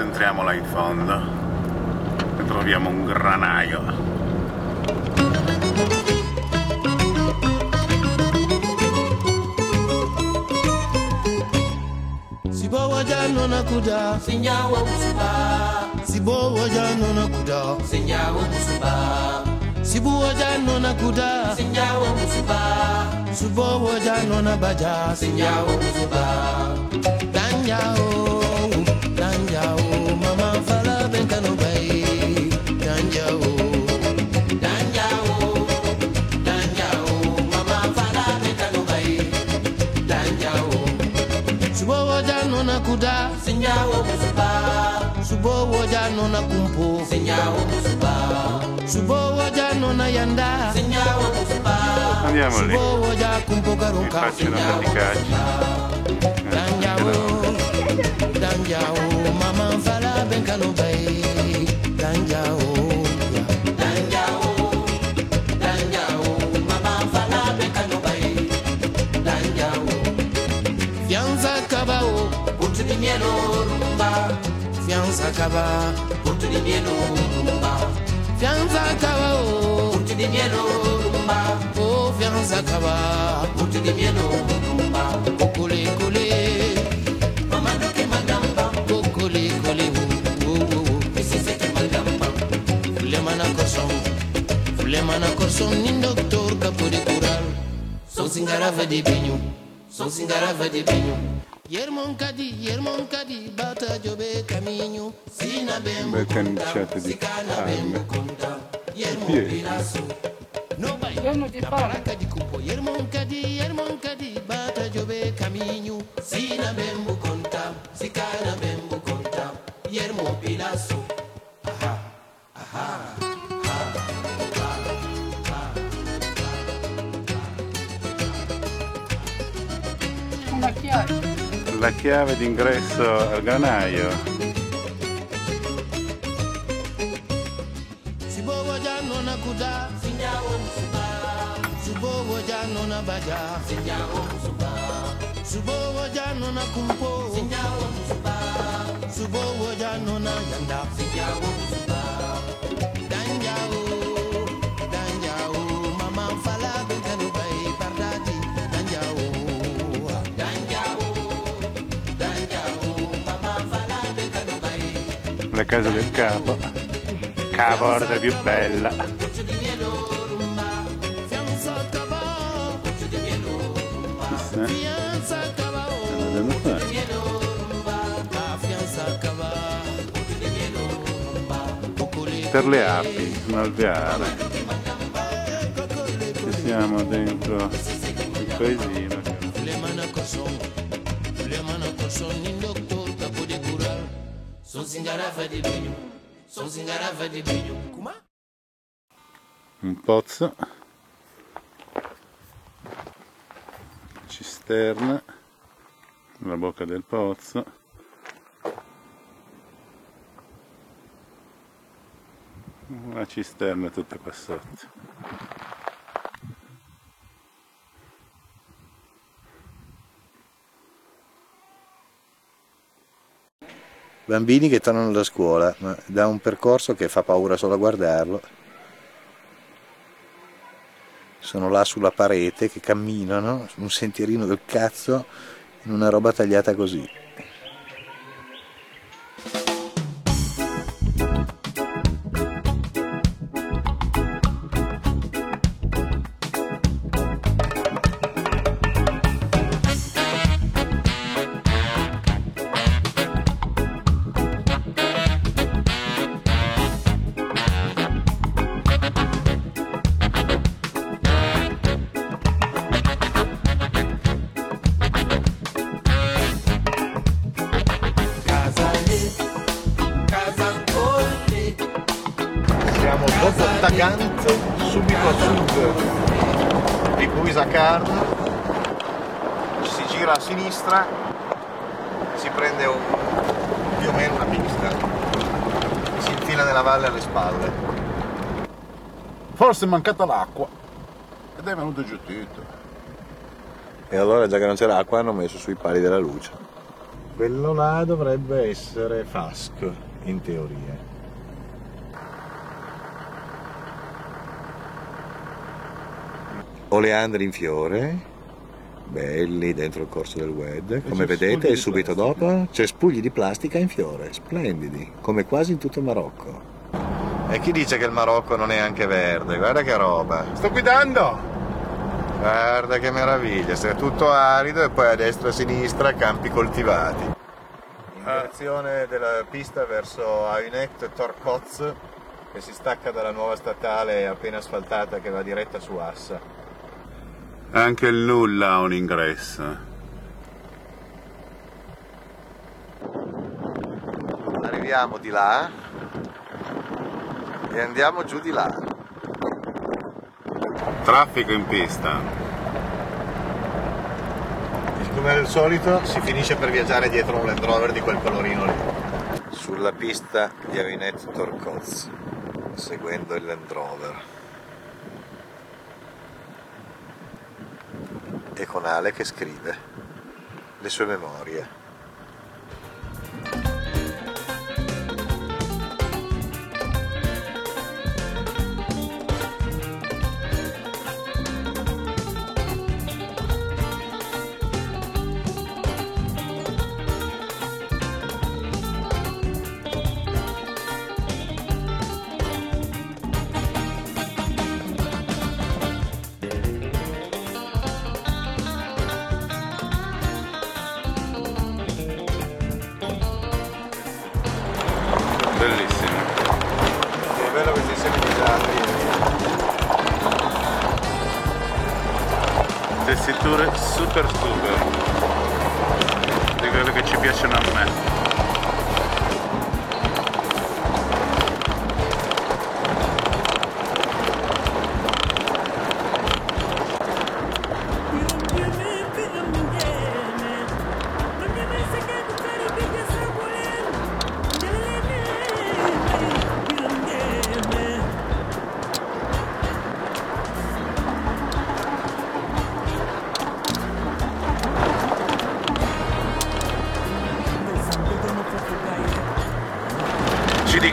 vediamo là in fondo e troviamo un granaio. Sibawa jano na kuda Sinyawa musuba Sibawa jano na kuda Sinyawa musuba Sibawa jano na kuda Sinyawa musuba Sibawa jano na baja Sinyawa musuba Danjao Sibawa jano na kuda. Sinyawa musuba Sibawa jano na kumpo. Sinyawa musuba Sibawa jano na yanda. Sinyawa musuba andiamo lì. Sibawa ja kumpo vi karuka faccio una kaba. Utudimieno rumba fianza kaba utudimieno rumba oh, oh fianza kaba. Utudimieno rumba kokole kole mamando ke kokole ke fulemana korsom ni doctor kapo de kural son singara de son singara va de Yermon kadi yermon kadi Bata jobe kaminyu Sina bembo Bel caniciato di carne Yermon Piedi. pilaso No bay Yermo di Na pane. baraka di kupo Yermon kadi yermon kadi Bata jobe kaminyu Sina bembo konta Sikana bembo konta Yermon pilaso la chiave d'ingresso al granaio. Sibogo jano na kuda Sinyawa musuba Subogo la casa del capo. Caporta più bella. Kokole per le api un alveare che siamo dentro il paesino Son singarafa de benyu Son singarafa de benyu Kuma? Un pozzo cisterna la bocca del pozzo una cisterna tutta qua sotto Bambini che tornano da scuola, ma da un percorso che fa paura solo a guardarlo. Sono là sulla parete che camminano, un sentierino del cazzo, in una roba tagliata così. Tagant, subito a sud di Puisacarn, si gira a sinistra, si prende un- più o meno una pista, si infila nella valle alle spalle. forse è mancata l'acqua ed è venuto giù tutto E allora già che non c'era acqua hanno messo sui pali della luce. Quello là dovrebbe essere Fask. in teoria. Oleandri in fiore, belli dentro il corso del WED, come vedete e subito dopo cespugli di plastica in fiore, splendidi, come quasi in tutto il Marocco. E chi dice che il Marocco non è anche verde? Guarda che roba! Sto guidando! Guarda che meraviglia, se è tutto arido e poi a destra e a sinistra campi coltivati. In direzione della pista verso Ayunet Torkoz che si stacca dalla nuova statale appena asfaltata che va diretta su Assa. Anche il nulla ha un ingresso. Arriviamo di là e andiamo giù di là. Traffico in pista. Come al solito si finisce per viaggiare dietro un Land Rover di quel colorino lì. Sulla pista di Avinet Torkoz, seguendo il Land Rover. Con Ale che scrive le sue memorie. Tessiture super super. Di quelle che ci piacciono a me.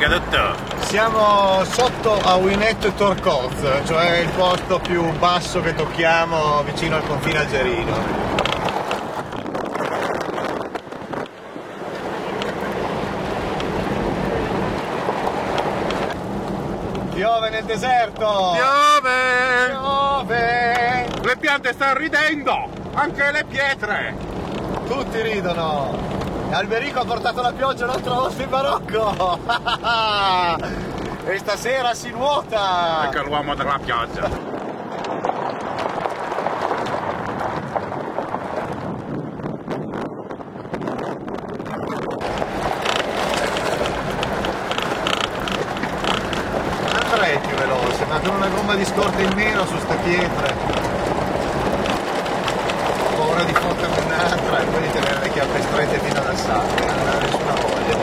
Dottor. Siamo sotto a Winetto Torcoz, cioè il posto più basso che tocchiamo vicino al confine algerino. Piove nel deserto! Piove! Piove! Le piante stanno ridendo! Anche le pietre! Tutti ridono! Alberico ha portato la pioggia l'altro posto in Marocco! e stasera si nuota! Ecco l'uomo della pioggia. Andrei più veloce, ma con una gomma di scorta in meno su ste pietre. Ho paura di fotterne un'altra e poi di tenere le chiappe strette fino alla sabbia, non ho nessuna voglia.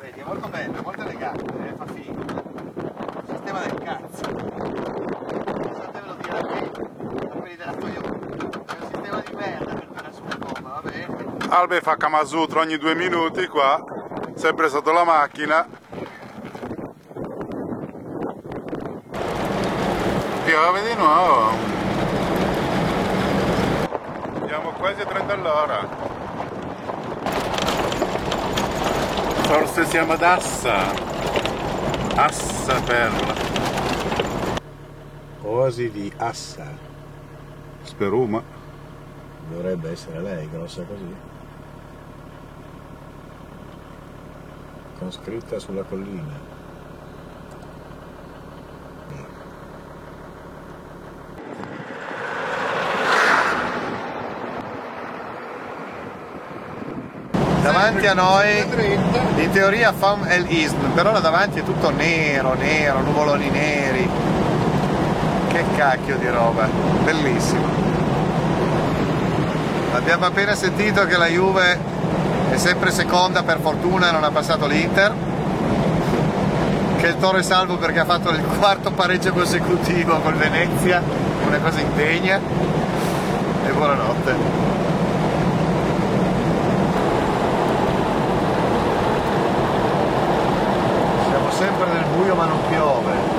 Vedi, è molto bello, è molto elegante, eh, fa figo. Un sistema del cazzo. Fatevelo dire a me, a quelli della Toyota. È un sistema di merda per tenere su una gomma, va bene? Albe fa Kamasutra ogni due minuti qua, sempre sotto la macchina. Piove di nuovo. Andiamo quasi a 30 all'ora. Forse siamo ad Assa. Assa Perla. Oasi di Assa. Speruma. Dovrebbe essere lei, grossa così. Con scritta sulla collina. Davanti a noi, in teoria Fam el Ism, però là davanti è tutto nero, nero, nuvoloni neri. Che cacchio di roba, bellissimo. Abbiamo appena sentito che la Juve è sempre seconda per fortuna non ha passato l'Inter. Che il Toro è salvo perché ha fatto il quarto pareggio consecutivo con Venezia una cosa indegna. E buonanotte. Sempre nel buio ma non piove.